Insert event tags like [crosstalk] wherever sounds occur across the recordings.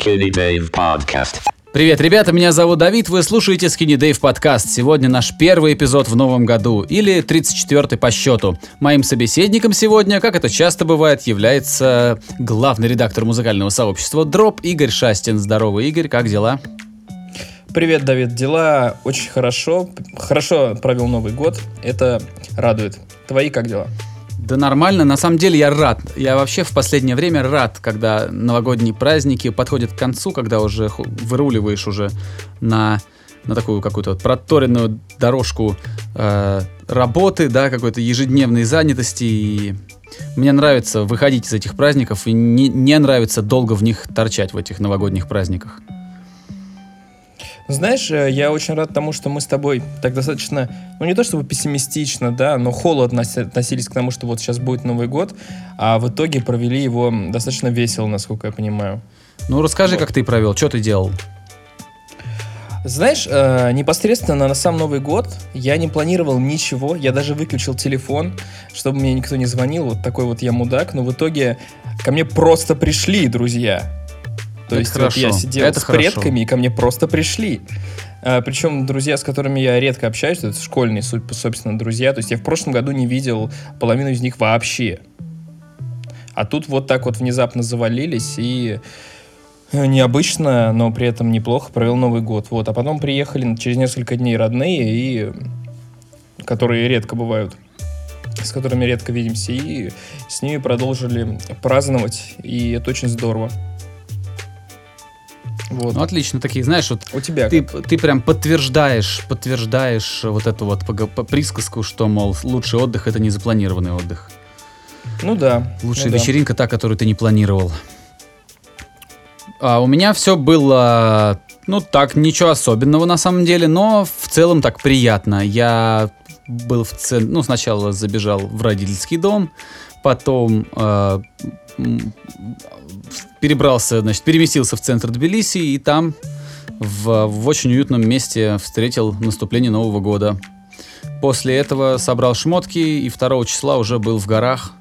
Skinny Dave Podcast. Привет, ребята, меня зовут Давид, вы слушаете Skinny Dave подкаст. Сегодня наш первый эпизод в новом году, или 34-й по счету. Моим собеседником сегодня, как это часто бывает, является главный редактор музыкального сообщества Дроп Игорь Шастин. Здорово, Игорь, как дела? Привет, Давид. Дела очень хорошо. Хорошо провел Новый год. Это радует. Твои как дела? Да нормально, на самом деле я рад. Я вообще в последнее время рад, когда новогодние праздники подходят к концу, когда уже выруливаешь уже на, на такую какую-то проторенную дорожку э, работы, да, какой-то ежедневной занятости. И мне нравится выходить из этих праздников, и не, не нравится долго в них торчать, в этих новогодних праздниках. Знаешь, э, я очень рад тому, что мы с тобой так достаточно, ну не то чтобы пессимистично, да, но холодно относились к тому, что вот сейчас будет Новый год, а в итоге провели его достаточно весело, насколько я понимаю. Ну, расскажи, Вот. как ты провел, что ты делал? Знаешь, э, непосредственно на сам Новый год я не планировал ничего, я даже выключил телефон, чтобы мне никто не звонил, вот такой вот я мудак, но в итоге ко мне просто пришли друзья. То Это есть вот я хорошо, сидел это с хорошо. предками, и ко мне просто пришли. А, причем друзья, с которыми я редко общаюсь, это школьные, собственно, друзья. То есть я в прошлом году не видел половину из них вообще. А тут вот так вот внезапно завалились и э, необычно, но при этом неплохо провел Новый год. Вот. А потом приехали через несколько дней родные, и которые редко бывают, с которыми редко видимся, и с ними продолжили праздновать, и это очень здорово. Вот. Ну, отлично, такие, знаешь, вот У тебя ты, как? ты прям подтверждаешь, подтверждаешь вот эту вот присказку, что, мол, лучший отдых это не запланированный отдых. Ну да. Лучшая ну да. вечеринка та, которую ты не планировал. А у меня все было, ну так, ничего особенного на самом деле, но в целом так приятно. Я был в центре, ну сначала забежал в родительский дом, потом э, перебрался, значит, переместился в центр Тбилиси и там в, в очень уютном месте встретил наступление Нового года. После этого собрал шмотки и 2 числа уже был в горах,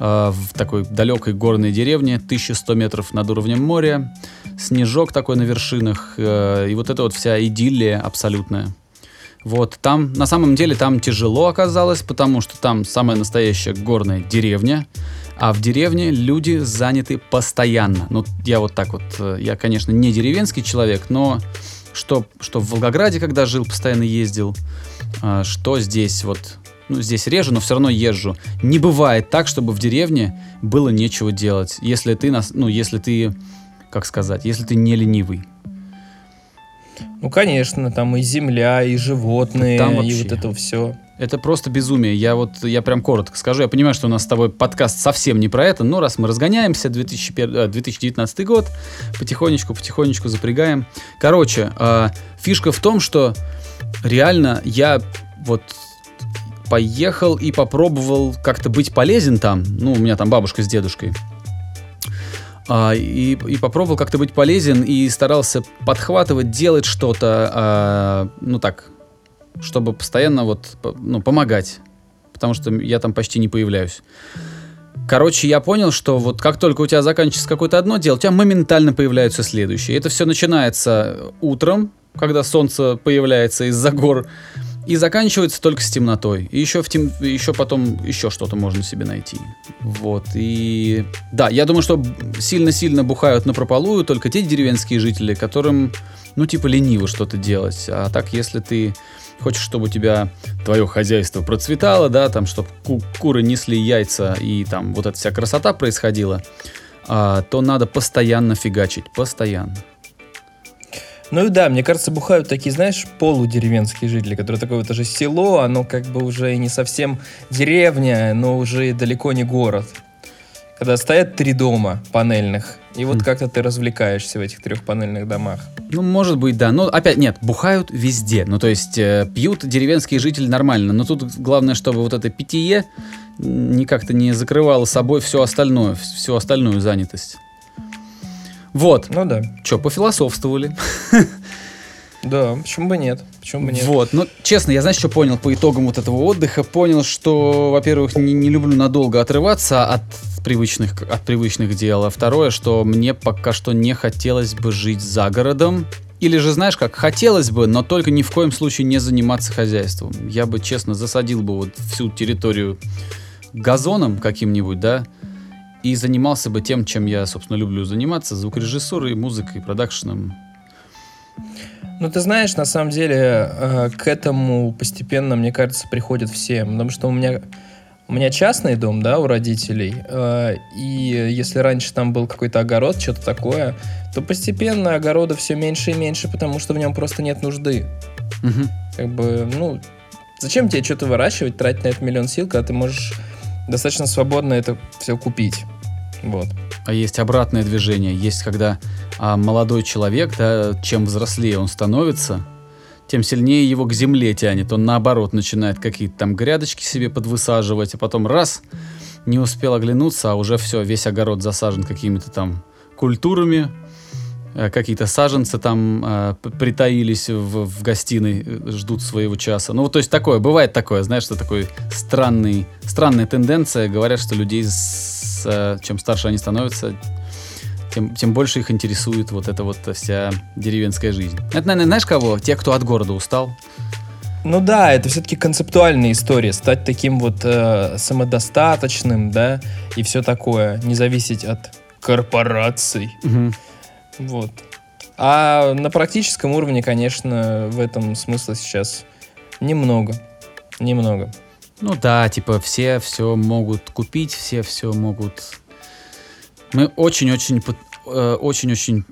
э, в такой далекой горной деревне, 1100 метров над уровнем моря, снежок такой на вершинах, э, и вот это вот вся идиллия абсолютная. Вот, там, на самом деле, там тяжело оказалось, потому что там самая настоящая горная деревня, а в деревне люди заняты постоянно. Ну, я вот так вот, э, я, конечно, не деревенский человек, но что, что в Волгограде, когда жил, постоянно ездил, а, что здесь вот, ну, здесь режу, но все равно езжу. Не бывает так, чтобы в деревне было нечего делать, если ты, ну, если ты, как сказать, если ты не ленивый. Ну, конечно, там и земля, и животные, Там и вообще. вот это все. Это просто безумие. Я вот, я прям коротко скажу. Я понимаю, что у нас с тобой подкаст совсем не про это, но раз мы разгоняемся, 2001, э, 2019 год, потихонечку, потихонечку запрягаем. Короче, э, фишка в том, что реально я вот поехал и попробовал как-то быть полезен там. Ну, у меня там бабушка с дедушкой. А, и, и попробовал как-то быть полезен и старался подхватывать, делать что-то, а, ну так, чтобы постоянно вот, ну, помогать. Потому что я там почти не появляюсь. Короче, я понял, что вот как только у тебя заканчивается какое-то одно дело, у тебя моментально появляются следующие. Это все начинается утром, когда солнце появляется из-за гор, и заканчивается только с темнотой. И еще, в тем... еще потом еще что-то можно себе найти. Вот. И да, я думаю, что сильно-сильно бухают на прополую только те деревенские жители, которым, ну, типа, лениво что-то делать. А так, если ты хочешь, чтобы у тебя твое хозяйство процветало, да, там, чтобы куры несли яйца и там вот эта вся красота происходила, а, то надо постоянно фигачить, постоянно. Ну и да, мне кажется, бухают такие, знаешь, полудеревенские жители, которые такое вот уже село, оно как бы уже и не совсем деревня, но уже и далеко не город. Когда стоят три дома панельных, и вот Хм. как-то ты развлекаешься в этих трех панельных домах. Ну, может быть, да. Но опять нет, бухают везде. Ну, то есть э, пьют деревенские жители нормально. Но тут главное, чтобы вот это питье не как-то не закрывало собой все остальное, всю остальную занятость. Вот. Ну да. Че, пофилософствовали. Да, почему бы нет? Почему бы нет? Вот, ну, честно, я, знаешь, что понял по итогам вот этого отдыха? Понял, что, во-первых, не, не люблю надолго отрываться от привычных, от привычных дел. А второе, что мне пока что не хотелось бы жить за городом. Или же, знаешь как, хотелось бы, но только ни в коем случае не заниматься хозяйством. Я бы, честно, засадил бы вот всю территорию газоном каким-нибудь, да, и занимался бы тем, чем я, собственно, люблю заниматься, звукорежиссурой, музыкой, продакшеном. Ну, ты знаешь, на самом деле, э, к этому постепенно, мне кажется, приходят все. Потому что у меня, у меня частный дом, да, у родителей. э, И если раньше там был какой-то огород, что-то такое, то постепенно огорода все меньше и меньше, потому что в нем просто нет нужды. Мгм. Как бы, ну, зачем тебе что-то выращивать, тратить на это миллион сил, когда ты можешь достаточно свободно это все купить. Вот. А есть обратное движение. Есть, когда а, молодой человек, да, чем взрослее он становится, тем сильнее его к земле тянет. Он наоборот начинает какие-то там грядочки себе подвысаживать, а потом раз, не успел оглянуться, а уже все, весь огород засажен какими-то там культурами, э, какие-то саженцы там э, притаились в, в гостиной, э, ждут своего часа. Ну, то есть такое, бывает такое, знаешь, что такой странный, странная тенденция. Говорят, что людей, с, э, чем старше они становятся, тем, тем больше их интересует вот эта вот вся деревенская жизнь. Это, наверное, знаешь кого? Те, кто от города устал. Ну да, это все-таки концептуальная история, стать таким вот э, самодостаточным, да, и все такое, не зависеть от корпораций. Вот. А на практическом уровне, конечно, в этом смысла сейчас немного. Немного. Ну да, типа все все могут купить, все все могут. Мы очень-очень э, очень-очень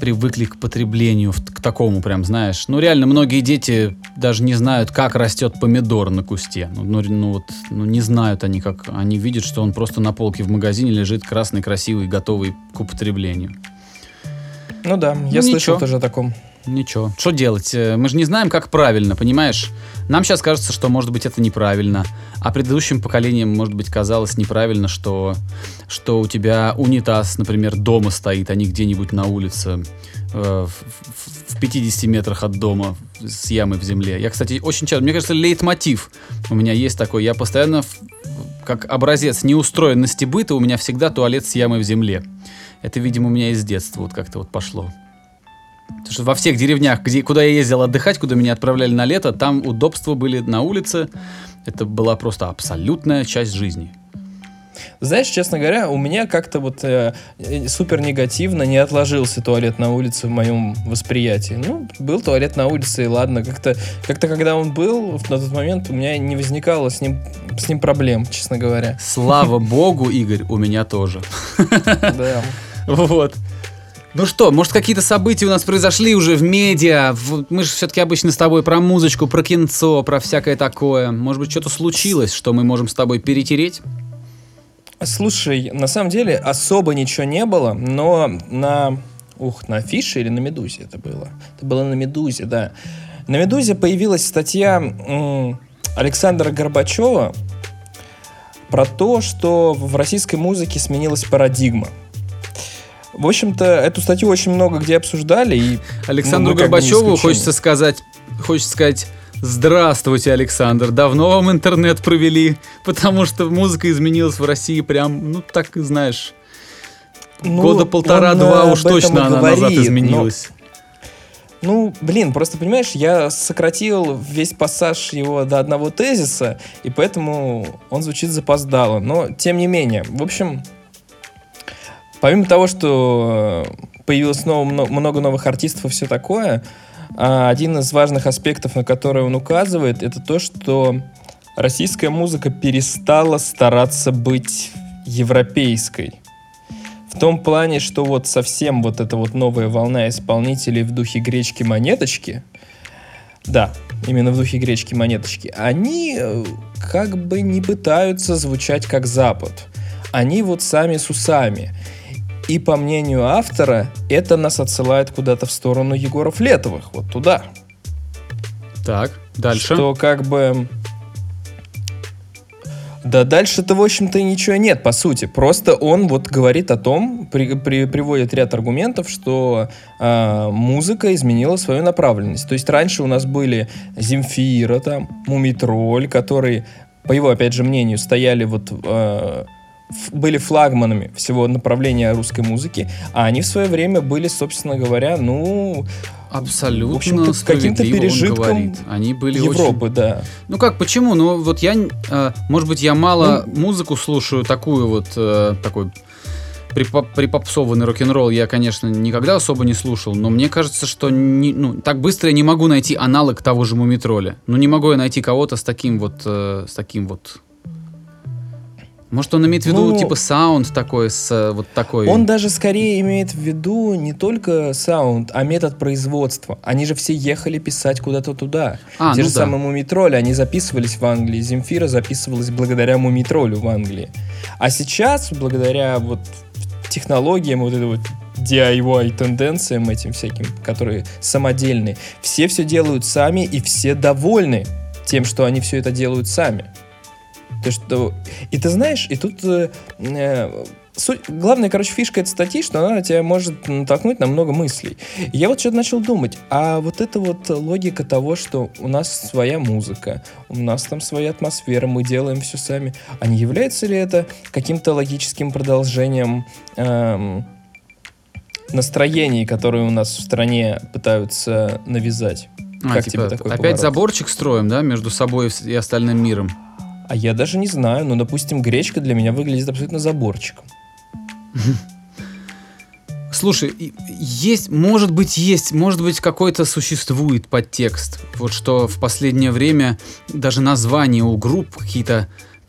привыкли к потреблению, к такому прям, знаешь. Ну реально, многие дети даже не знают, как растет помидор на кусте. Ну, ну, ну вот, ну не знают они, как. Они видят, что он просто на полке в магазине лежит красный, красивый, готовый к употреблению. Ну да, я Ну, слышал ничего. тоже о таком. Ничего. Что делать? Э, Мы же не знаем, как правильно, понимаешь? Нам сейчас кажется, что, может быть, это неправильно. А предыдущим поколениям, может быть, казалось неправильно, что, что у тебя унитаз, например, дома стоит, а не где-нибудь на улице э, в, в- в 50 метрах от дома с ямой в земле. Я, кстати, очень часто... Мне кажется, лейтмотив у меня есть такой. Я постоянно, как образец неустроенности быта, у меня всегда туалет с ямой в земле. Это, видимо, у меня из детства вот как-то вот пошло. Потому что во всех деревнях, где, куда я ездил отдыхать, куда меня отправляли на лето, там удобства были на улице. Это была просто абсолютная часть жизни. Знаешь, честно говоря, у меня как-то вот э, э, супер негативно не отложился туалет на улице в моем восприятии. Ну, был туалет на улице, и ладно. Как-то, как-то когда он был, на тот момент у меня не возникало с ним, с ним проблем, честно говоря. Слава [laughs] богу, Игорь, у меня тоже. Да. [laughs] Вот. Ну что, может какие-то события у нас произошли уже в медиа? Мы же все-таки обычно с тобой про музычку, про кинцо, про всякое такое. Может быть, что-то случилось, что мы можем с тобой перетереть? Слушай, на самом деле особо ничего не было, но на... Ух, на афише или на Медузе это было? Это было на Медузе, да. На Медузе появилась статья Александра Горбачева про то, что в российской музыке сменилась парадигма. В общем-то, эту статью очень много где обсуждали, и Александру Ну, Горбачеву хочется сказать, хочется сказать, здравствуйте, Александр, давно вам интернет провели, потому что музыка изменилась в России прям, ну так и знаешь, ну, года полтора-два уж точно она назад говорит, но- изменилась. Ну, блин, просто понимаешь, я сократил весь пассаж его до одного тезиса, и поэтому он звучит запоздало. Но, тем не менее, в общем, помимо того, что э, появилось снова мно- много новых артистов и все такое, а, один из важных аспектов, на который он указывает, это то, что российская музыка перестала стараться быть европейской. В том плане, что вот совсем вот эта вот новая волна исполнителей в духе гречки-монеточки, да, именно в духе гречки-монеточки, они э, как бы не пытаются звучать как Запад. Они вот сами с усами. И по мнению автора, это нас отсылает куда-то в сторону Егоров Летовых, вот туда. Так, дальше. Что как бы... Да дальше-то, в общем-то, ничего нет, по сути. Просто он вот говорит о том, при- при- приводит ряд аргументов, что а, музыка изменила свою направленность. То есть раньше у нас были Земфира, там, Мумитроль, которые, по его, опять же, мнению, стояли вот ф- были флагманами всего направления русской музыки, а они в свое время были, собственно говоря, ну, Абсолютно В каким-то пережитком говорит. Они были очень Европы, да. Ну как, почему? Ну вот я, э, может быть, я мало музыку слушаю, такую вот, э, такой припоп- припопсованный рок-н-ролл я, конечно, никогда особо не слушал, но мне кажется, что не- ну, так быстро я не могу найти аналог того же Мумитроля. Ну не могу я найти кого-то с таким вот, э, с таким вот... Может, он имеет в виду, Ну, типа, саунд такой, с э, вот такой... Он даже скорее имеет в виду не только саунд, а метод производства. Они же все ехали писать куда-то туда. А, Те ну же да. самые Мумитроли, они записывались в Англии. Земфира записывалась благодаря Мумитролю в Англии. А сейчас, благодаря вот технологиям, вот этой вот DIY тенденциям этим всяким, которые самодельные, все все делают сами, и все довольны тем, что они все это делают сами. То, что... И ты знаешь, и тут э, э, суть... главная, короче, фишка этой статьи, что она тебя может натолкнуть на много мыслей. И я вот что-то начал думать, а вот эта вот логика того, что у нас своя музыка, у нас там своя атмосфера, мы делаем все сами, а не является ли это каким-то логическим продолжением эм, настроений, которые у нас в стране пытаются навязать? А, как типа, тебе такой опять поворот? заборчик строим, да, между собой и остальным миром? А я даже не знаю, но, допустим, гречка для меня выглядит абсолютно заборчиком. [laughs] Слушай, есть, может быть, есть, может быть, какой-то существует подтекст. Вот что в последнее время даже названия у групп какие-то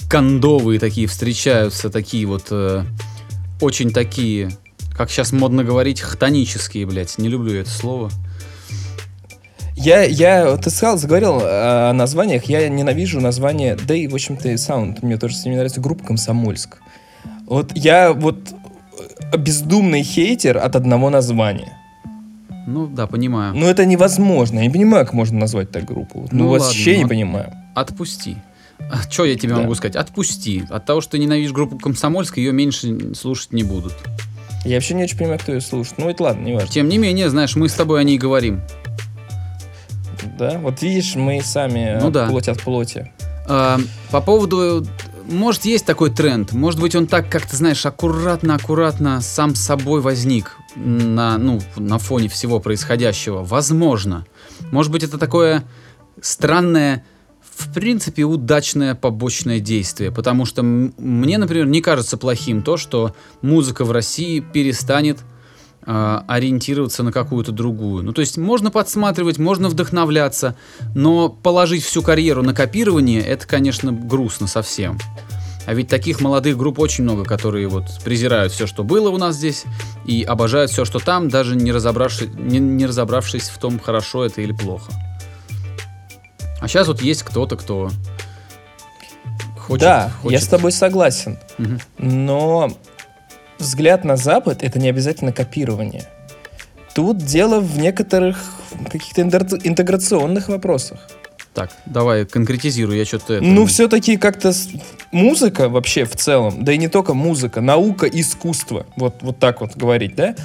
кондовые такие встречаются, такие вот э, очень такие, как сейчас модно говорить, хтонические, блядь. Не люблю это слово. Я, я, ты сказал, заговорил о названиях, я ненавижу название, да и, в общем-то, и саунд, мне тоже не нравится, группа «Комсомольск». Вот я вот э, бездумный хейтер от одного названия. Ну да, понимаю. Ну, это невозможно, я не понимаю, как можно назвать так группу. Ну, Ну, вообще ладно, не ну, понимаю. Отпусти. Что я тебе Да. могу сказать? Отпусти. От того, что ты ненавидишь группу Комсомольск, ее меньше слушать не будут. Я вообще не очень понимаю, кто ее слушает. Ну, это ладно, не важно. Тем не менее, знаешь, мы с тобой о ней говорим. Да, вот видишь, мы сами Ну э, да. плоть от плоти. А, по поводу... Может, есть такой тренд. Может быть, он так, как ты знаешь, аккуратно-аккуратно сам собой возник на, ну, на фоне всего происходящего. Возможно. Может быть, это такое странное, в принципе, удачное побочное действие. Потому что мне, например, не кажется плохим то, что музыка в России перестанет ориентироваться на какую-то другую. Ну, то есть можно подсматривать, можно вдохновляться, но положить всю карьеру на копирование, это, конечно, грустно совсем. А ведь таких молодых групп очень много, которые вот презирают все, что было у нас здесь, и обожают все, что там, даже не разобравшись, не, не разобравшись в том, хорошо это или плохо. А сейчас вот есть кто-то, кто хочет... да, я хочет- с тобой согласен. Мгм. Но взгляд на Запад это не обязательно копирование. Тут дело в некоторых каких-то интеграционных вопросах. Так, давай, конкретизируй, я что-то... это- Ну, все-таки как-то музыка вообще в целом, да и не только музыка, наука, искусство, вот, вот так вот говорить, да,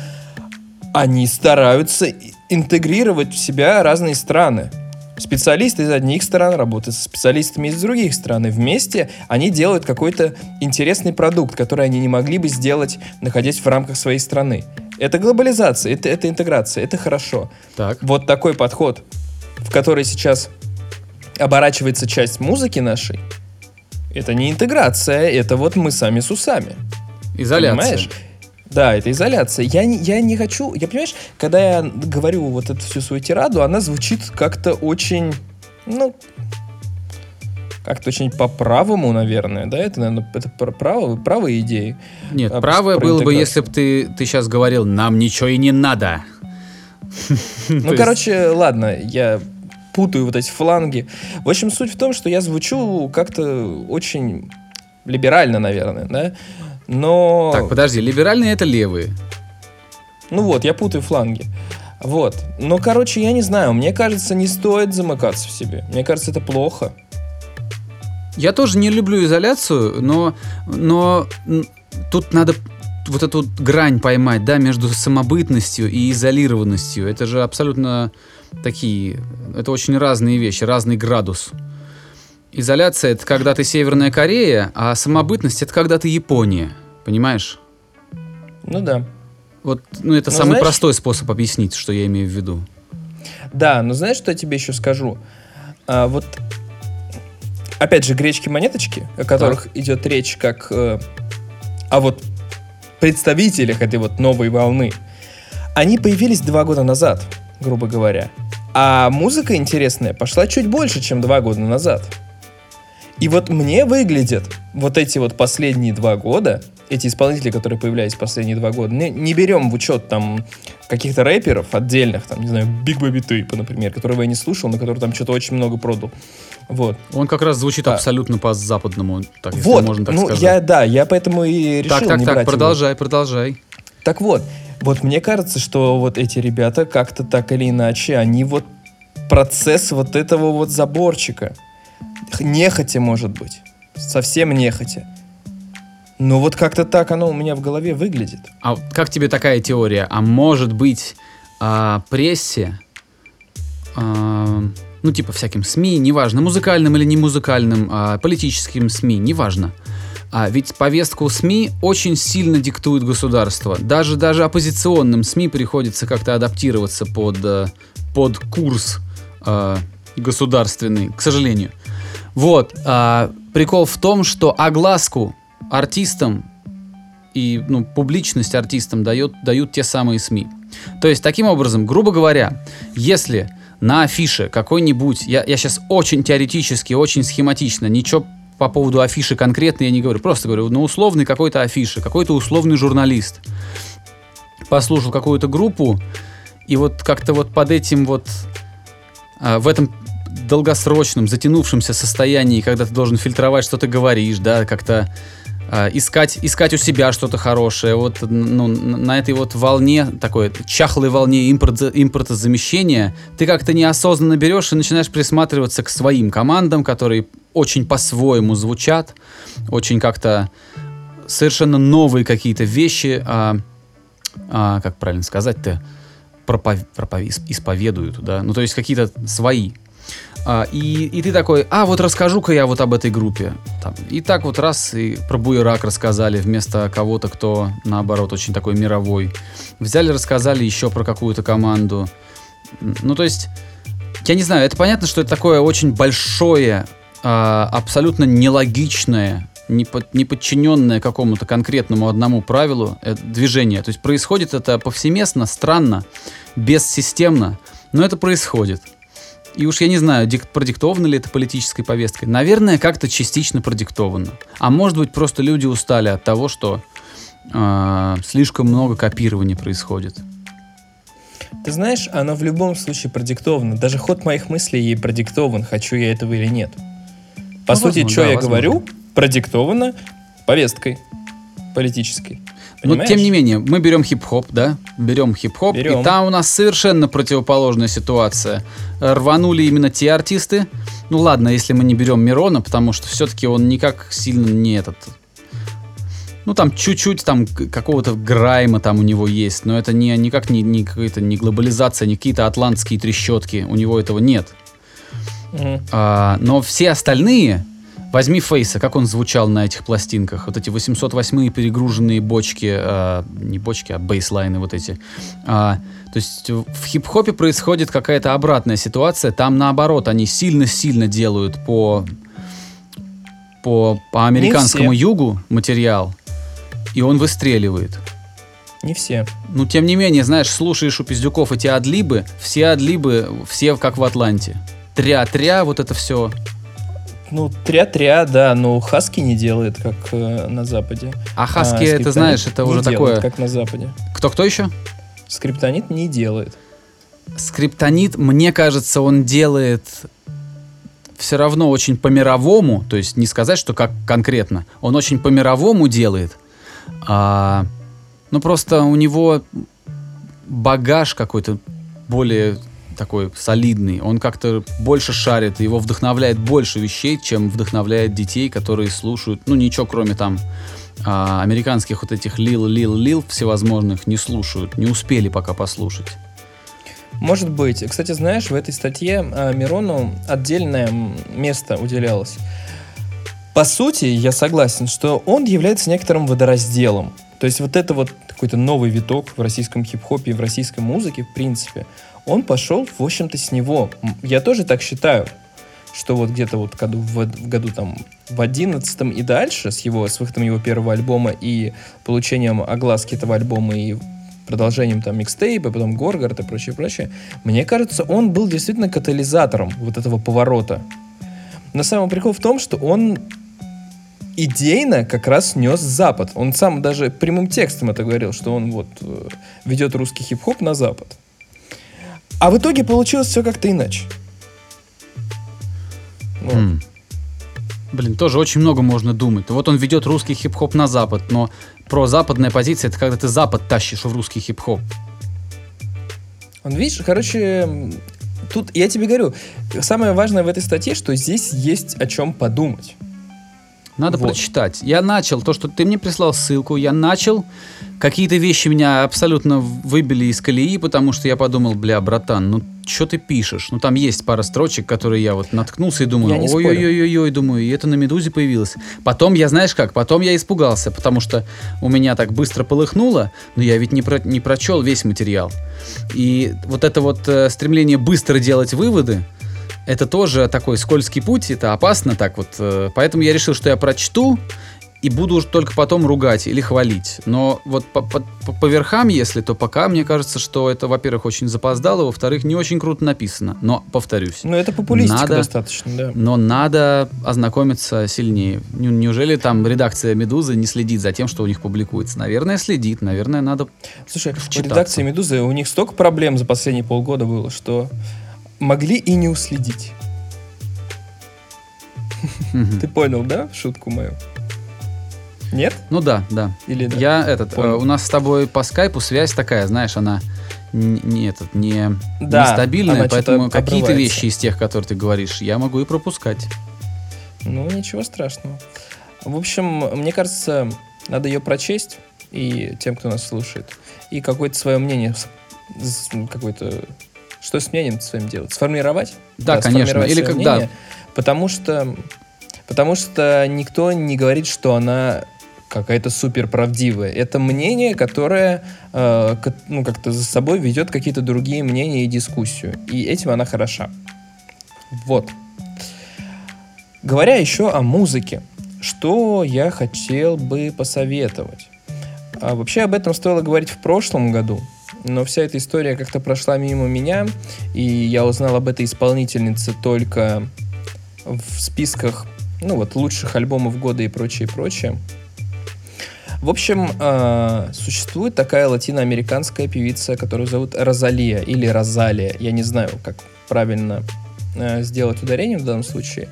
они стараются интегрировать в себя разные страны. Специалисты из одних стран работают со специалистами из других стран, и вместе они делают какой-то интересный продукт, который они не могли бы сделать, находясь в рамках своей страны. Это глобализация, это, это интеграция, это хорошо. Так. Вот такой подход, в который сейчас оборачивается часть музыки нашей, это не интеграция, это вот мы сами с усами. Изоляция. Понимаешь? Да, это изоляция. Я не, я не хочу... Я, понимаешь, когда я говорю вот эту всю свою тираду, она звучит как-то очень... Ну, как-то очень по-правому, наверное, да? Это, наверное, это право, правые идеи. Нет, А, правое было бы, если бы ты, ты сейчас говорил, нам ничего и не надо. [laughs] Ну, короче, ладно, я путаю вот эти фланги. В общем, суть в том, что я звучу как-то очень либерально, наверное, да? Но... Так, подожди, либеральные это левые. Ну вот, я путаю фланги. Вот. Но, короче, я не знаю, мне кажется, не стоит замыкаться в себе. Мне кажется, это плохо. Я тоже не люблю изоляцию, но, но тут надо вот эту вот грань поймать, да, между самобытностью и изолированностью. Это же абсолютно такие, это очень разные вещи, разный градус. Изоляция это когда ты Северная Корея, а самобытность это когда ты Япония. Понимаешь? Ну да. Вот, ну, это Ну, самый знаешь- простой способ объяснить, что я имею в виду. Да, но знаешь, что я тебе еще скажу? А, вот, опять же, гречки-монеточки, о которых идет речь как э, о вот представителях этой вот новой волны, они появились два года назад, грубо говоря. А музыка интересная пошла чуть больше, чем два года назад. И вот мне выглядят вот эти вот последние два года, эти исполнители, которые появлялись последние два года, не, не берем в учет там каких-то рэперов отдельных, там, не знаю, Big Baby Tape, например, которого я не слушал, но который там что-то очень много продал. Вот. Он как раз звучит А. абсолютно по-западному, так, вот, можно так ну, сказать. я, да, я поэтому и решил так, так, не так, брать его. продолжай, продолжай. Так вот, вот мне кажется, что вот эти ребята как-то так или иначе, они вот процесс вот этого вот заборчика, нехотя, может быть, совсем нехотя. Но вот как-то так оно у меня в голове выглядит. А как тебе такая теория? А может быть, а, прессе, а, ну, типа всяким СМИ, неважно, музыкальным или не музыкальным, а, политическим СМИ, неважно. А ведь повестку СМИ очень сильно диктует государство. Даже, даже оппозиционным СМИ приходится как-то адаптироваться под, э, под курс э, государственный, к сожалению. Вот. а, прикол в том, что огласку артистам и ну, публичность артистам дает, дают те самые СМИ. То есть, таким образом, грубо говоря, если на афише какой-нибудь, я, я сейчас очень теоретически, очень схематично, ничего по поводу афиши конкретно я не говорю, просто говорю, на условный какой-то афише, какой-то условный журналист послушал какую-то группу, и вот как-то вот под этим вот, а, в этом долгосрочном, затянувшемся состоянии, когда ты должен фильтровать, что ты говоришь, да, как-то а, искать, искать у себя что-то хорошее. Вот ну, на этой вот волне, такой чахлой волне импорт, импортозамещения, ты как-то неосознанно берешь и начинаешь присматриваться к своим командам, которые очень по-своему звучат, очень как-то совершенно новые какие-то вещи, а, а, как правильно сказать-то, пропов- пропов- ис- исповедуют, да, ну то есть какие-то свои. А, и, и ты такой, а вот расскажу-ка я вот об этой группе. Там, и так вот раз и про Буерак рассказали вместо кого-то, кто наоборот очень такой мировой. Взяли, рассказали еще про какую-то команду. Ну то есть, я не знаю, это понятно, что это такое очень большое, а, абсолютно нелогичное, не подчиненное какому-то конкретному одному правилу э, движение. То есть происходит это повсеместно, странно, бессистемно, но это происходит. И уж я не знаю, дик- продиктовано ли это политической повесткой. Наверное, как-то частично продиктовано. А может быть, просто люди устали от того, что а, слишком много копирования происходит. Ты знаешь, оно в любом случае продиктовано. Даже ход моих мыслей ей продиктован, хочу я этого или нет. По Ну, сути, возможно, что да, я возможно. говорю, продиктовано повесткой политической. Но Понимаешь? тем не менее, мы берем хип-хоп, да? Берем хип-хоп, Берем. и там у нас совершенно противоположная ситуация. Рванули именно те артисты. Ну ладно, если мы не берем Мирона, потому что все-таки он никак сильно не этот. Ну там чуть-чуть там какого-то грайма там у него есть, но это не никак не, не какая-то не глобализация, не какие-то атлантские трещотки. У него этого нет. Мгм. А, но все остальные, возьми Фейса, как он звучал на этих пластинках, вот эти 808 перегруженные бочки, а, не бочки, а бейслайны вот эти. А, то есть в хип-хопе происходит какая-то обратная ситуация, там наоборот, они сильно-сильно делают по, по, по американскому югу материал, и он выстреливает. Не все. Ну, тем не менее, знаешь, слушаешь у пиздюков эти адлибы, все адлибы, все как в Атланте. Тря-тря, вот это все. Ну, тря-тря, да, но Хаски не делает, как э, на Западе. А Хаски, А, это знаешь, это уже делает, такое... как на Западе. Кто-кто еще? Скриптонит не делает. Скриптонит, мне кажется, он делает все равно очень по-мировому, то есть не сказать, что как конкретно, он очень по-мировому делает, а, ну просто у него багаж какой-то более такой солидный, он как-то больше шарит, его вдохновляет больше вещей, чем вдохновляет детей, которые слушают, ну ничего кроме там а, американских вот этих лил, лил, лил всевозможных не слушают, не успели пока послушать. Может быть. Кстати, знаешь, в этой статье а, Мирону отдельное место уделялось. По сути, я согласен, что он является некоторым водоразделом. То есть вот это вот какой-то новый виток в российском хип-хопе и в российской музыке, в принципе, он пошел, в общем-то, с него. Я тоже так считаю, что вот где-то вот году, в, в году там в одиннадцатом и дальше, с его, с выходом его первого альбома и получением огласки этого альбома и продолжением там микстейпа, потом Горгард и прочее, прочее, мне кажется, он был действительно катализатором вот этого поворота. Но самый прикол в том, что он идейно как раз нес Запад. Он сам даже прямым текстом это говорил, что он вот э, ведет русский хип-хоп на Запад. А в итоге получилось все как-то иначе. Вот. Mm. Блин, тоже очень много можно думать. Вот он ведет русский хип-хоп на Запад, но про западная позиция это когда ты Запад тащишь в русский хип-хоп. Он, видишь, короче, тут я тебе говорю, самое важное в этой статье, что здесь есть о чем подумать. Надо вот. прочитать. Я начал, то, что ты мне прислал ссылку, я начал. Какие-то вещи меня абсолютно выбили из колеи, потому что я подумал, бля, братан, ну что ты пишешь? Ну там есть пара строчек, которые я вот наткнулся и думаю, ой-ой-ой-ой, думаю, и это на «Медузе» появилось. Потом я, знаешь как, потом я испугался, потому что у меня так быстро полыхнуло, но я ведь не, про, не прочел весь материал. И вот это вот э, стремление быстро делать выводы, это тоже такой скользкий путь, это опасно так вот. Э, поэтому я решил, что я прочту и буду только потом ругать или хвалить. Но вот по, по, по верхам, если, то пока мне кажется, что это, во-первых, очень запоздало, во-вторых, не очень круто написано. Но, повторюсь. Ну, это популистика надо, достаточно, да. Но надо ознакомиться сильнее. Неужели там редакция «Медузы» не следит за тем, что у них публикуется? Наверное, следит. Наверное, надо Слушай, в редакции «Медузы» у них столько проблем за последние полгода было, что могли и не уследить. Ты понял, да, шутку мою? Нет? Ну да, да. Или да? Я этот, э, у нас с тобой по скайпу связь такая, знаешь, она не, не этот, не да, нестабильная, поэтому какие-то вещи из тех, которые ты говоришь, я могу и пропускать. Ну, ничего страшного. В общем, мне кажется, надо ее прочесть и тем, кто нас слушает, и какое-то свое мнение, какое-то что с мнением своим делать? Сформировать? Да, да конечно. Или когда? Мнение, потому что, потому что никто не говорит, что она какая-то супер правдивая. Это мнение, которое э, ну, как-то за собой ведет какие-то другие мнения и дискуссию. И этим она хороша. Вот. Говоря еще о музыке, что я хотел бы посоветовать? А вообще об этом стоило говорить в прошлом году, но вся эта история как-то прошла мимо меня, и я узнал об этой исполнительнице только в списках, ну вот, лучших альбомов года и прочее, прочее. В общем, э, существует такая латиноамериканская певица, которую зовут Розалия или Розалия. Я не знаю, как правильно э, сделать ударение в данном случае.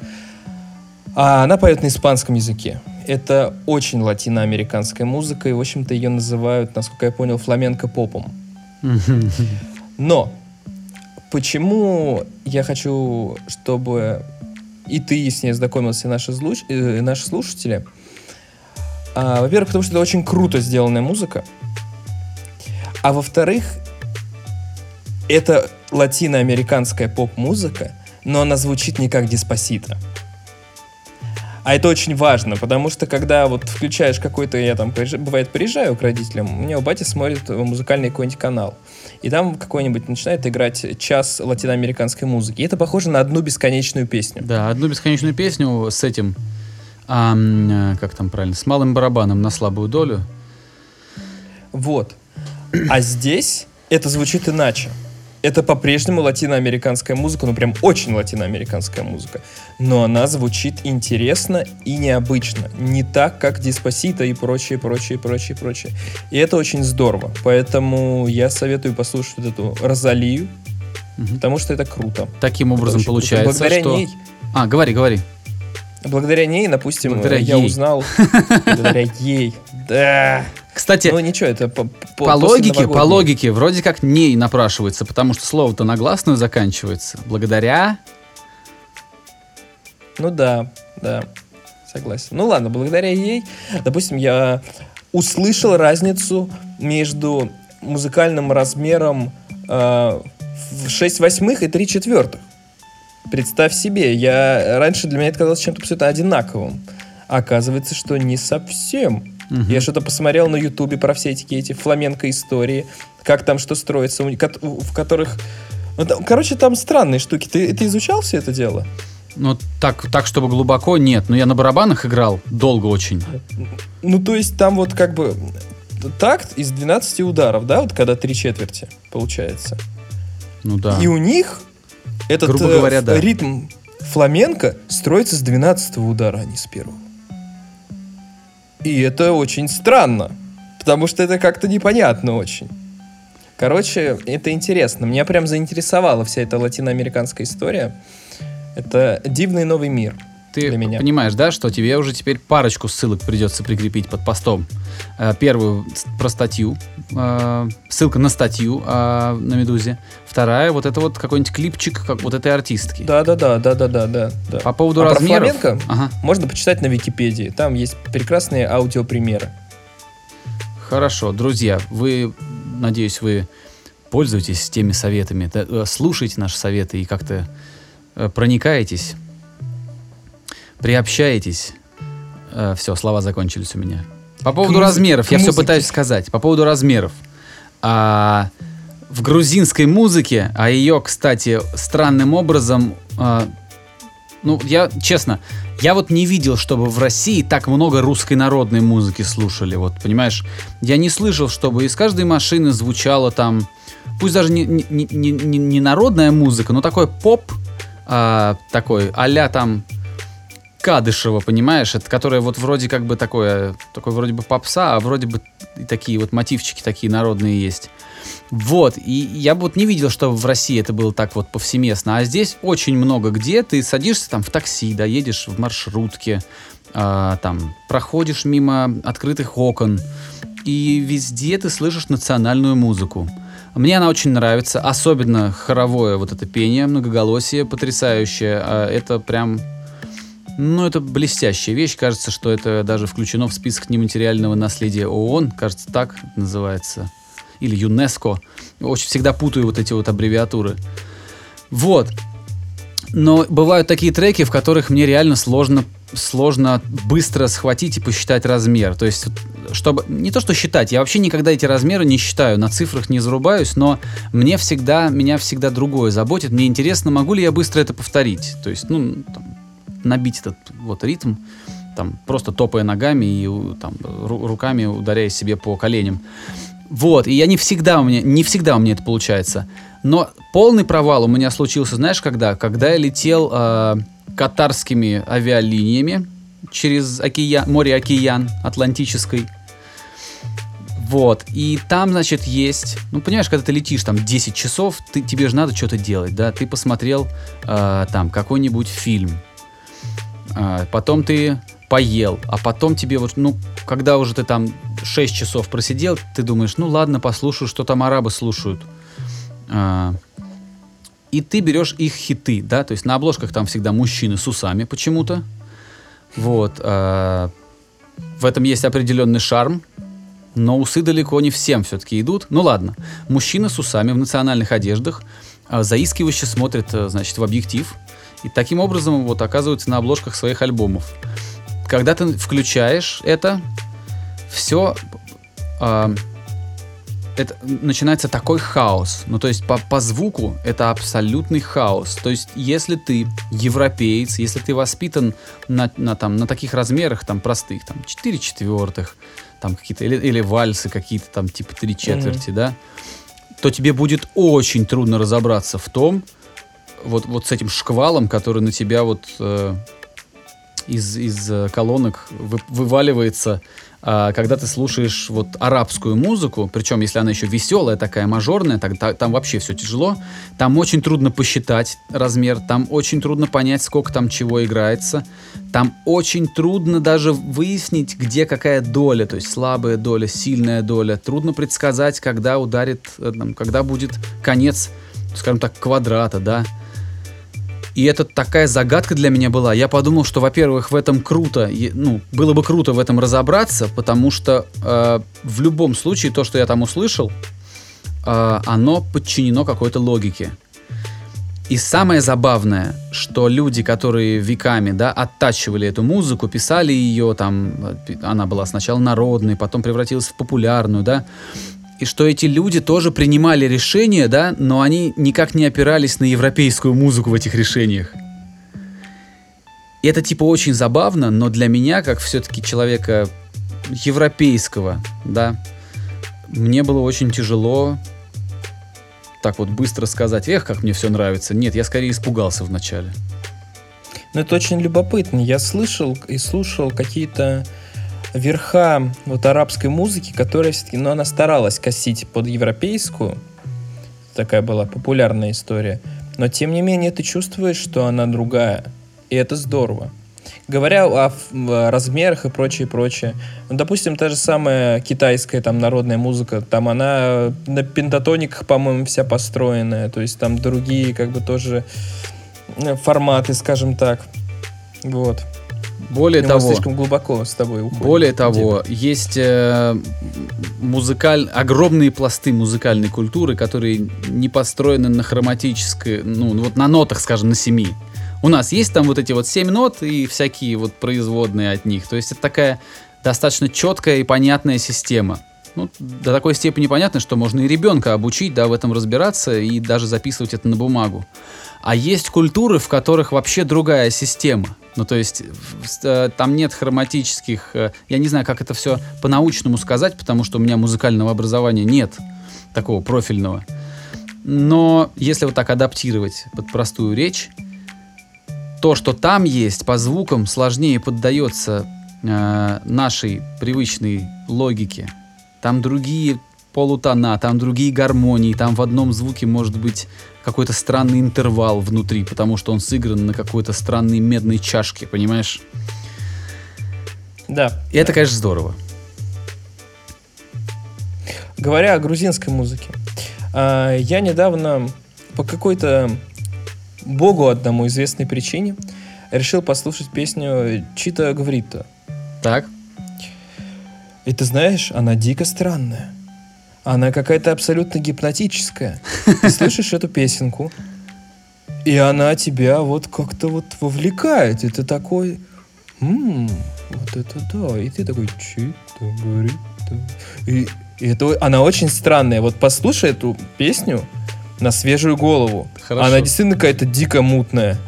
А она поет на испанском языке. Это очень латиноамериканская музыка, и, в общем-то, ее называют, насколько я понял, фламенко-попом. [laughs] Но почему я хочу, чтобы и ты с ней знакомился, и наши, злуч... э, наши слушатели? А, во-первых, потому что это очень круто сделанная музыка. А во-вторых, это латиноамериканская поп-музыка, но она звучит не как Диспосита. А это очень важно, потому что когда вот включаешь какой-то, я там, бывает, приезжаю к родителям, у меня у бати смотрит музыкальный какой-нибудь канал, и там какой-нибудь начинает играть час латиноамериканской музыки. И это похоже на одну бесконечную песню. Да, одну бесконечную песню с этим, а, как там правильно, с малым барабаном на слабую долю. Вот. А здесь это звучит иначе это по-прежнему латиноамериканская музыка, ну прям очень латиноамериканская музыка. Но она звучит интересно и необычно. Не так, как Диспосита и прочее, прочее, прочее, прочее. И это очень здорово. Поэтому я советую послушать вот эту Розалию, угу. потому что это круто. Таким образом это получается, Благодаря что... ней... А, говори, говори. Благодаря ней, допустим, благодаря я ей. узнал... [laughs] Благодаря ей. Да. Кстати, ну ничего, это по, по, по логике, по логике, вроде как ней напрашивается, потому что слово-то на гласную заканчивается. Благодаря. Ну да, да, согласен. Ну ладно, благодаря ей, допустим, я услышал разницу между музыкальным размером э, в 6 восьмых и 3 четвертых. Представь себе, я раньше для меня это казалось чем-то абсолютно одинаковым. Оказывается, что не совсем. Мгм. Я что-то посмотрел на Ютубе про все эти, эти фламенко истории, как там что строится, в которых... ну, там- короче, там странные штуки. Ты, ты изучал все это дело? Ну, так, так, чтобы глубоко, нет. Но я на барабанах играл долго очень. Ну, то есть там вот как бы такт из 12 ударов, да, вот когда три четверти получается. Ну да. И у них этот Грубо э, говоря, ф- да. ритм фламенко строится с 12 удара, а не с первого. И это очень странно, потому что это как-то непонятно очень. Короче, это интересно. Меня прям заинтересовала вся эта латиноамериканская история. Это дивный новый мир. Ты для меня. понимаешь, да, что тебе уже теперь парочку ссылок придется прикрепить под постом. Э, Первую про статью, э, ссылка на статью э, на Медузе. Вторая, вот это вот какой-нибудь клипчик как вот этой артистки. Да-да-да, да-да-да, да. да. По поводу А про размеров. фламенко? Ага. Можно почитать на Википедии. Там есть прекрасные аудиопримеры. Хорошо, друзья, вы, надеюсь, вы пользуетесь теми советами, слушаете наши советы и как-то проникаетесь, приобщаетесь. все, слова закончились у меня. По поводу муз- размеров, к я все музыке. пытаюсь сказать. По поводу размеров. А, в грузинской музыке, а ее, кстати, странным образом, а, ну, я, честно, я вот не видел, чтобы в России так много русской народной музыки слушали, вот, понимаешь? Я не слышал, чтобы из каждой машины звучало там, пусть даже не, не, не, не- не народная музыка, но такой поп, а, такой а там Кадышева, понимаешь, это которое вот вроде как бы такое, такой вроде бы попса, а вроде бы и такие вот мотивчики такие народные есть. Вот, и я бы вот не видел, что в России это было так вот повсеместно, а здесь очень много где ты садишься там в такси, да, едешь в маршрутке, а, там проходишь мимо открытых окон, и везде ты слышишь национальную музыку. Мне она очень нравится, особенно хоровое вот это пение, многоголосие потрясающее. А, Это прям, ну, это блестящая вещь. Кажется, что это даже включено в список нематериального наследия ООН. Кажется, так называется. Или ЮНЕСКО. Очень всегда путаю вот эти вот аббревиатуры. Вот. Но бывают такие треки, в которых мне реально сложно, сложно быстро схватить и посчитать размер. То есть, чтобы не то что считать, я вообще никогда эти размеры не считаю, на цифрах не зарубаюсь, но мне всегда, меня всегда другое заботит. Мне интересно, могу ли я быстро это повторить. То есть, ну, там, набить этот вот ритм, там, просто топая ногами и там, ру- руками ударяя себе по коленям. Вот, и я не всегда у меня, не всегда у меня это получается. Но полный провал у меня случился, знаешь, когда? Когда я летел э, катарскими авиалиниями через океан, море-океан Атлантической. Вот, и там, значит, есть, ну, понимаешь, когда ты летишь там 10 часов, ты, тебе же надо что-то делать, да, ты посмотрел э, там какой-нибудь фильм, а, потом ты поел, а потом тебе вот, ну, когда уже ты там 6 часов просидел, ты думаешь, ну ладно, послушаю, что там арабы слушают. А, и ты берешь их хиты, да, то есть на обложках там всегда мужчины с усами почему-то. Вот. а, в этом есть определенный шарм, но усы далеко не всем все-таки идут. Ну ладно, мужчина с усами в национальных одеждах а, заискивающе смотрит, а, значит, в объектив, и таким образом вот оказываются на обложках своих альбомов. Когда ты включаешь это, все это начинается такой хаос. Ну, то есть по, по звуку это абсолютный хаос. То есть если ты европеец, если ты воспитан на, на, там, на таких размерах, там, простых, там, 4 четвертых, там, какие-то, или, или вальсы какие-то, там, типа 3 четверти, да, то тебе будет очень трудно разобраться в том, вот, вот с этим шквалом, который на тебя вот э, из, из э, колонок вы- вываливается, а, когда ты слушаешь вот арабскую музыку, причем если она еще веселая, такая мажорная, так, та- там вообще все тяжело, там очень трудно посчитать размер, там очень трудно понять, сколько там чего играется, там очень трудно даже выяснить, где какая доля, то есть слабая доля, сильная доля, трудно предсказать, когда ударит, э, там, когда будет конец, скажем так, квадрата, да, и это такая загадка для меня была. Я подумал, что, во-первых, в этом круто, ну, было бы круто в этом разобраться, потому что э, в любом случае то, что я там услышал, э, оно подчинено какой-то логике. И самое забавное, что люди, которые веками, да, оттачивали эту музыку, писали ее, там, э, она была сначала народной, потом превратилась в популярную, да, и что эти люди тоже принимали решения, да, но они никак не опирались на европейскую музыку в этих решениях. И это типа очень забавно, но для меня, как все-таки человека европейского, да, мне было очень тяжело так вот быстро сказать, эх, как мне все нравится. Нет, я скорее испугался вначале. Ну, это очень любопытно. Я слышал и слушал какие-то верха вот арабской музыки, которая все-таки, ну, она старалась косить под европейскую. Такая была популярная история. Но, тем не менее, ты чувствуешь, что она другая. И это здорово. Говоря о, размерах и прочее, прочее. Ну, допустим, та же самая китайская там народная музыка, там она на пентатониках, по-моему, вся построенная. То есть там другие как бы тоже э, форматы, скажем так. Вот. Более Но того, слишком глубоко с тобой уходим. Более того, есть э, музыкаль... огромные пласты музыкальной культуры, которые не построены на хроматической, ну, вот на нотах, скажем, на семи. У нас есть там вот эти вот семь нот и всякие вот производные от них. То есть это такая достаточно четкая и понятная система. Ну, до такой степени понятно, что можно и ребенка обучить, да, в этом разбираться и даже записывать это на бумагу. А есть культуры, в которых вообще другая система. Ну, то есть э, там нет хроматических... Э, я не знаю, как это все по-научному сказать, потому что у меня музыкального образования нет такого профильного. Но если вот так адаптировать под простую речь, то, что там есть по звукам, сложнее поддается э, нашей привычной логике. Там другие полутона, там другие гармонии, там в одном звуке может быть какой-то странный интервал внутри, потому что он сыгран на какой-то странной медной чашке, понимаешь? Да. И это, конечно, здорово. Говоря о грузинской музыке, а, я недавно по какой-то богу одному известной причине решил послушать песню Чита Гврита. Так. И ты знаешь, она дико странная. Она какая-то абсолютно гипнотическая. Ты слышишь эту песенку, и она тебя вот как-то вот вовлекает. И ты такой, м вот это да. И ты такой, Гврита. И, и это, она очень странная. Вот послушай эту песню, на свежую голову. Хорошо. Она действительно какая-то дико мутная.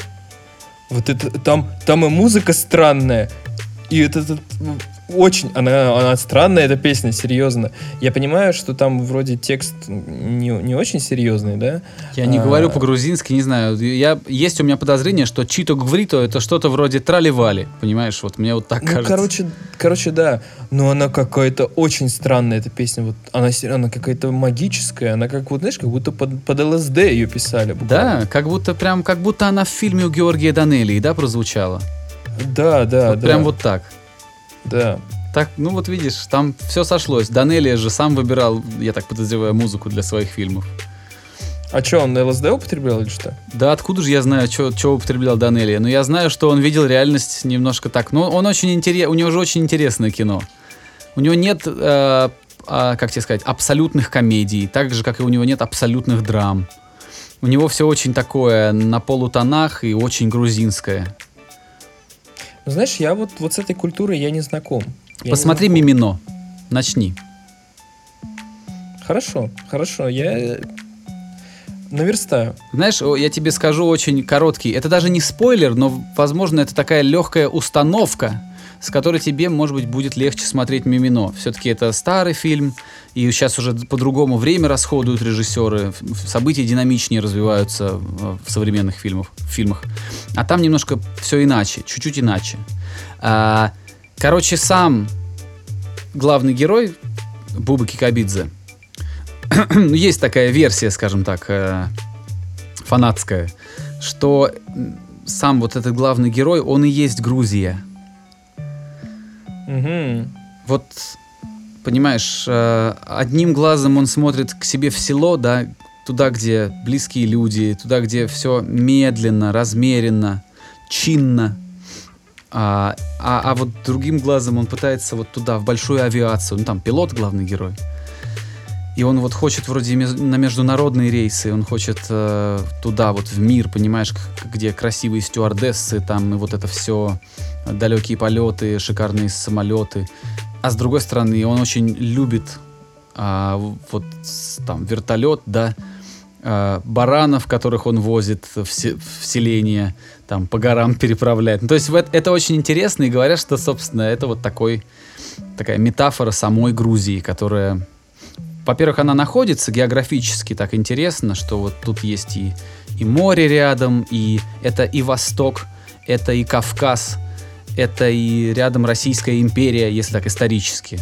Вот это там, там и музыка странная, и это, это очень, она, она странная, эта песня, серьезно. Я понимаю, что там вроде текст не, не очень серьезный, да? Я не А, говорю по-грузински, не знаю. Я, есть у меня подозрение, что Чито Гврито это что-то вроде Траливали, понимаешь? Вот мне вот так Ну, кажется. короче, короче, да. Но она какая-то очень странная, эта песня. Вот она, она какая-то магическая. Она как вот, знаешь, как будто под, под ЛСД ее писали. буквально. Да, как будто прям, как будто она в фильме у Георгия Данелии, да, прозвучала? Да, да, вот да. прям вот так. Да. Так, ну вот видишь, там все сошлось. Данелия же сам выбирал, я так подозреваю, музыку для своих фильмов. А что, он ЛСД употреблял или что? Да откуда же я знаю, что употреблял Данелия? Но я знаю, что он видел реальность немножко так. Ну, он очень интересный, у него же очень интересное кино. У него нет, э, а, как тебе сказать, абсолютных комедий, так же, как и у него нет абсолютных драм. У него все очень такое на полутонах и очень грузинское. Ну, знаешь, я вот, вот с этой культурой я не знаком. Я не Посмотри знаком. Мимино. Начни. Хорошо, хорошо, я э, наверстаю. Знаешь, я тебе скажу очень короткий. Это даже не спойлер, но, возможно, это такая легкая установка, с которой тебе, может быть, будет легче смотреть Мимино. Все-таки это старый фильм, и сейчас уже по-другому время расходуют режиссеры, события динамичнее развиваются в современных фильмах, в фильмах. А там немножко все иначе, чуть-чуть иначе. А, короче, сам главный герой Буба Кикабидзе, [clears throat] ну, есть такая версия, скажем так, э, фанатская, что сам вот этот главный герой, он и есть Грузия. Мгм. Вот, понимаешь, э, одним глазом он смотрит к себе в село, да, туда, где близкие люди, туда, где все медленно, размеренно, чинно. А, а, а вот другим глазом он пытается вот туда, в большую авиацию. Ну, там пилот главный герой. И он вот хочет вроде на международные рейсы, он хочет э, туда, вот в мир, понимаешь, где красивые стюардессы, там и вот это все, далекие полеты, шикарные самолеты. А с другой стороны, он очень любит а, вот там вертолет, да, а, баранов, которых он возит в, се- в селение, там по горам [laughs] переправляет. Ну, то есть в эт- это очень интересно, и говорят, что, собственно, это вот такой, такая метафора самой Грузии, которая во-первых, она находится географически так интересно, что вот тут есть и, и море рядом, и это и Восток, это и Кавказ, это и рядом Российская империя, если так исторически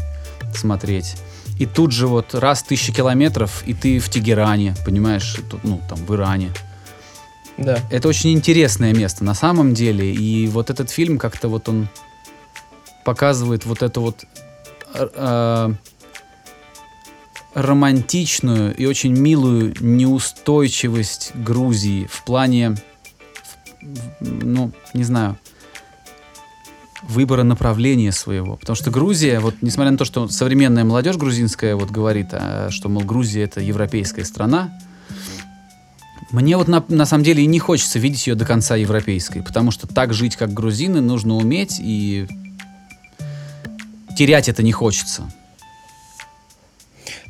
смотреть. И тут же вот раз тысяча километров, и ты в Тегеране, понимаешь, тут, ну, там, в Иране. Да. Это очень интересное место на самом деле, и вот этот фильм как-то вот он показывает вот эту вот р- э, романтичную и очень милую неустойчивость Грузии в плане, ну, не знаю, выбора направления своего. Потому что Грузия, вот несмотря на то, что современная молодежь грузинская вот говорит, а, что, мол, Грузия это европейская страна, мне вот на, на самом деле и не хочется видеть ее до конца европейской, потому что так жить, как грузины, нужно уметь, и терять это не хочется.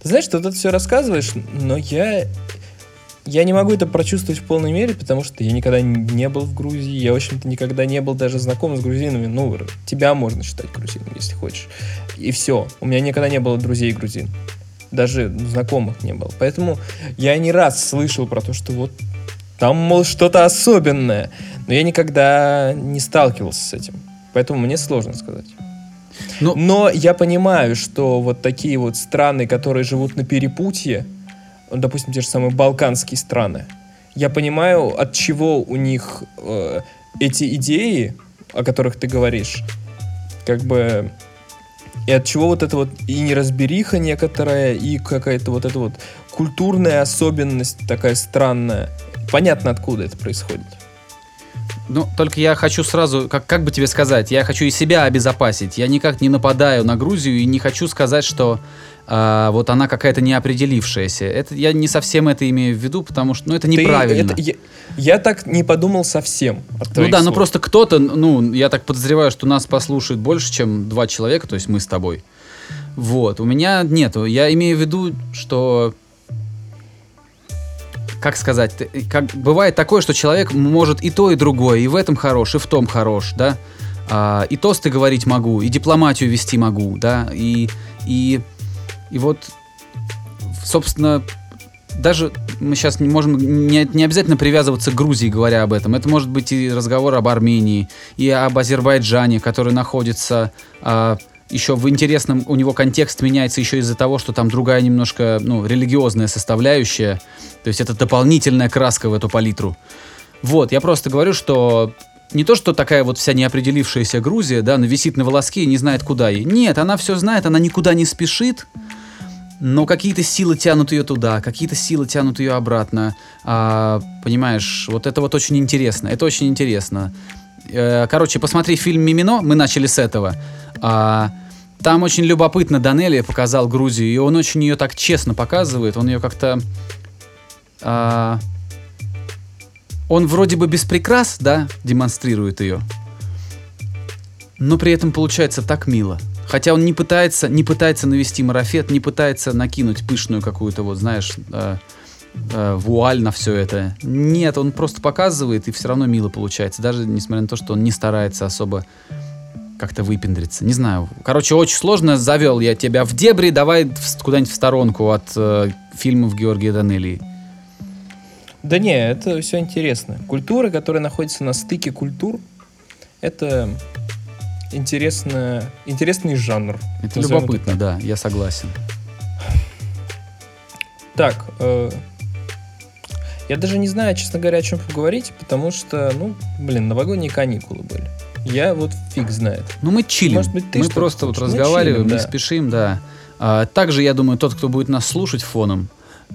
Ты знаешь, ты вот это все рассказываешь, но я... Я не могу это прочувствовать в полной мере, потому что я никогда не был в Грузии, я, в общем-то, никогда не был даже знаком с грузинами. Ну, тебя можно считать грузином, если хочешь. И все. У меня никогда не было друзей грузин. Даже знакомых не было. Поэтому я не раз слышал про то, что вот там, мол, что-то особенное. Но я никогда не сталкивался с этим. Поэтому мне сложно сказать. Ну, Но я понимаю, что вот такие вот страны, которые живут на перепутье, допустим, те же самые балканские страны, я понимаю, от чего у них э, эти идеи, о которых ты говоришь, как бы и от чего вот это вот и неразбериха некоторая, и какая-то вот эта вот культурная особенность такая странная. Понятно, откуда это происходит. Ну, только я хочу сразу, как, как бы тебе сказать, я хочу и себя обезопасить. Я никак не нападаю на Грузию и не хочу сказать, что а, вот она какая-то неопределившаяся. Это, я не совсем это имею в виду, потому что ну, это Ты- неправильно. это- я, я так не подумал совсем. Ну да, ну слов. просто кто-то, ну, я так подозреваю, что нас послушает больше, чем два человека, то есть мы с тобой. Вот, у меня нету. Я имею в виду, что как сказать, ты- как бывает такое, что человек может и то, и другое, и в этом хорош, и в том хорош, да. А, и тосты говорить могу, и дипломатию вести могу, да, и и и вот, собственно, даже мы сейчас не можем не, не обязательно привязываться к Грузии, говоря об этом. Это может быть и разговор об Армении, и об Азербайджане, который находится а, еще в интересном, у него контекст меняется еще из-за того, что там другая немножко, ну, религиозная составляющая. То есть это дополнительная краска в эту палитру. Вот, я просто говорю, что не то, что такая вот вся неопределившаяся Грузия, да, она висит на волоске и не знает, куда ей. Нет, она все знает, она никуда не спешит, но какие-то силы тянут ее туда, какие-то силы тянут ее обратно. А, понимаешь, вот это вот очень интересно. Это очень интересно. Э, Короче, посмотри фильм «Мимино», мы начали с этого. А, там очень любопытно Данелия показал Грузию, и он очень ее так честно показывает, он ее как-то... а, он вроде бы без прикрас, да, демонстрирует ее, но при этом получается так мило. Хотя он не пытается, не пытается навести марафет, не пытается накинуть пышную какую-то, вот знаешь, э, э, вуаль на все это. Нет, он просто показывает, и все равно мило получается. Даже несмотря на то, что он не старается особо как-то выпендриться. Не знаю. Короче, очень сложно. Завел я тебя в дебри. Давай куда-нибудь в сторонку от э, фильмов Георгия Данелии. Да не, это все интересно. Культура, которая находится на стыке культур, это интересно, интересный жанр. Это любопытно, да, я согласен. Так, э, я даже не знаю, честно говоря, о чем поговорить, потому что, ну, блин, новогодние каникулы были. Я вот фиг знает. Ну, мы чилим. Может быть, ты мы просто вот хочешь? Мы разговариваем, чилим, не да. спешим, да. А, также, я думаю, тот, кто будет нас слушать фоном,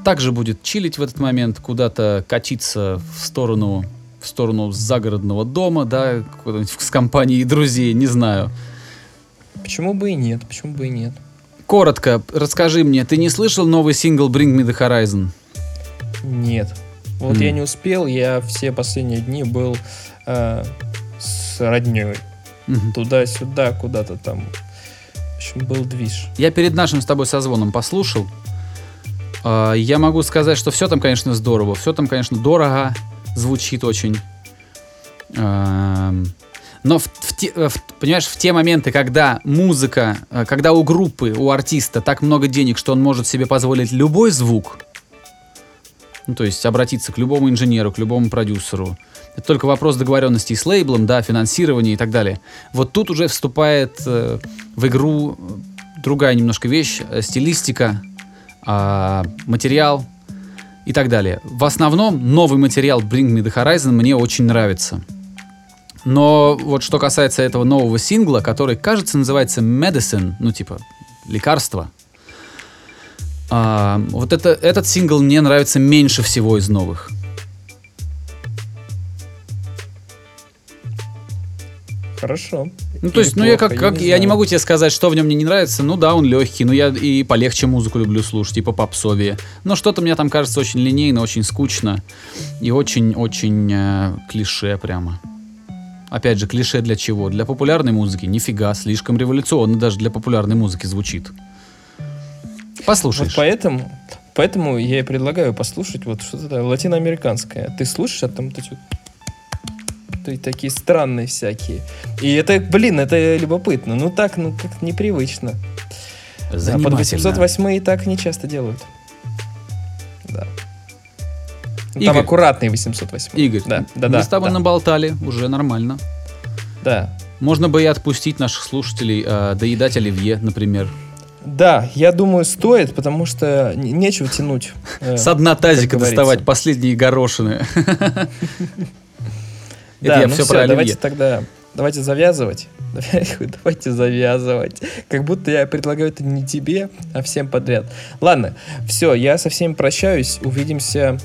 также будет чилить в этот момент, куда-то катиться в сторону, в сторону загородного дома, да, с компанией друзей, не знаю. Почему бы и нет? Почему бы и нет? коротко, расскажи мне, ты не слышал новый сингл Bring Me The Horizon? Нет. Вот М. я не успел, я все последние дни был э, с родней. Мгм. Туда-сюда, куда-то там. В общем, был движ. Я перед нашим с тобой созвоном послушал. А, Я могу сказать, что все там, конечно, здорово. Все там, конечно, дорого. Звучит очень. Ам, Но в, в э, в- понимаешь, в те моменты, когда музыка, э, когда у группы, у артиста так много денег, что он может себе позволить любой звук, ну, то есть обратиться к любому инженеру, к любому продюсеру. Это только вопрос договоренностей с лейблом, да, финансирования и так далее. Вот тут уже вступает э, в игру э, другая немножко вещь, э, стилистика, а, материал и так далее. В основном новый материал Bring Me The Horizon мне очень нравится. Но вот что касается этого нового сингла, который, кажется, называется Medicine, ну типа лекарство, а, вот это, этот сингл мне нравится меньше всего из новых. Хорошо. Ну, то есть, ну, я как, Неплохо, как я не знаю. могу тебе сказать, что в нем мне не нравится. Ну да, он легкий, но я и полегче музыку люблю слушать, типа попсовее. Но что-то мне там кажется очень линейно, очень скучно и очень-очень э, клише прямо. Опять же, клише для чего? Для популярной музыки? Нифига, слишком революционно даже для популярной музыки звучит. Послушаешь. Вот поэтому, поэтому я и предлагаю послушать вот что-то латиноамериканское. Ты слушаешь, а там вот то есть такие странные всякие. И это, блин, это любопытно. Ну так, ну как непривычно. Да, под Занимательно. 808 и так не часто делают. Да. Ну, Игорь. Там аккуратный 808. Игорь, Да, да, мы да. с тобой да, наболтали, уже нормально. да. Можно бы и отпустить наших слушателей э, доедать оливье, например. Да, я думаю, стоит, потому что нечего тянуть. э, С дна тазика доставать последние горошины. [laughs] Это Да, я ну все про давайте тогда, давайте завязывать. [laughs] Давайте завязывать. Как будто я предлагаю это не тебе, а всем подряд. Ладно, все, я со всеми прощаюсь. Увидимся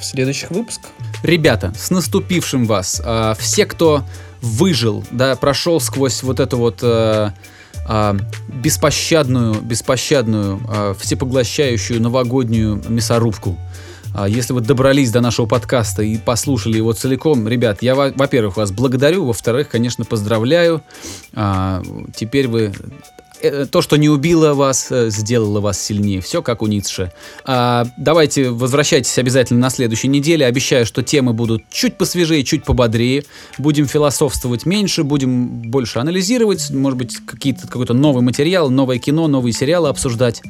в следующих выпусках. Ребята, с наступившим вас. А, Все, кто выжил, да, прошел сквозь вот эту вот э, а, беспощадную, беспощадную, а, всепоглощающую новогоднюю мясорубку. А, Если вы добрались до нашего подкаста и послушали его целиком, ребят, я, во- во-первых, вас благодарю, во-вторых, конечно, поздравляю. А, Теперь вы то, что не убило вас, э, сделало вас сильнее. Все как у Ницше. А, давайте возвращайтесь обязательно на следующей неделе. Обещаю, что темы будут чуть посвежее, чуть пободрее. Будем философствовать меньше, будем больше анализировать, может быть, какие-то, какой-то новый материал, новое кино, новые сериалы обсуждать.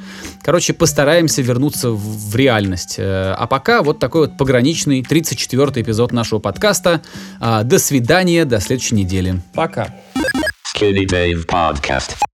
Короче, постараемся вернуться в, в реальность. Э, А пока вот такой вот пограничный 34-й эпизод нашего подкаста. А, До свидания, до следующей недели. Пока. Skinny Dave Podcast.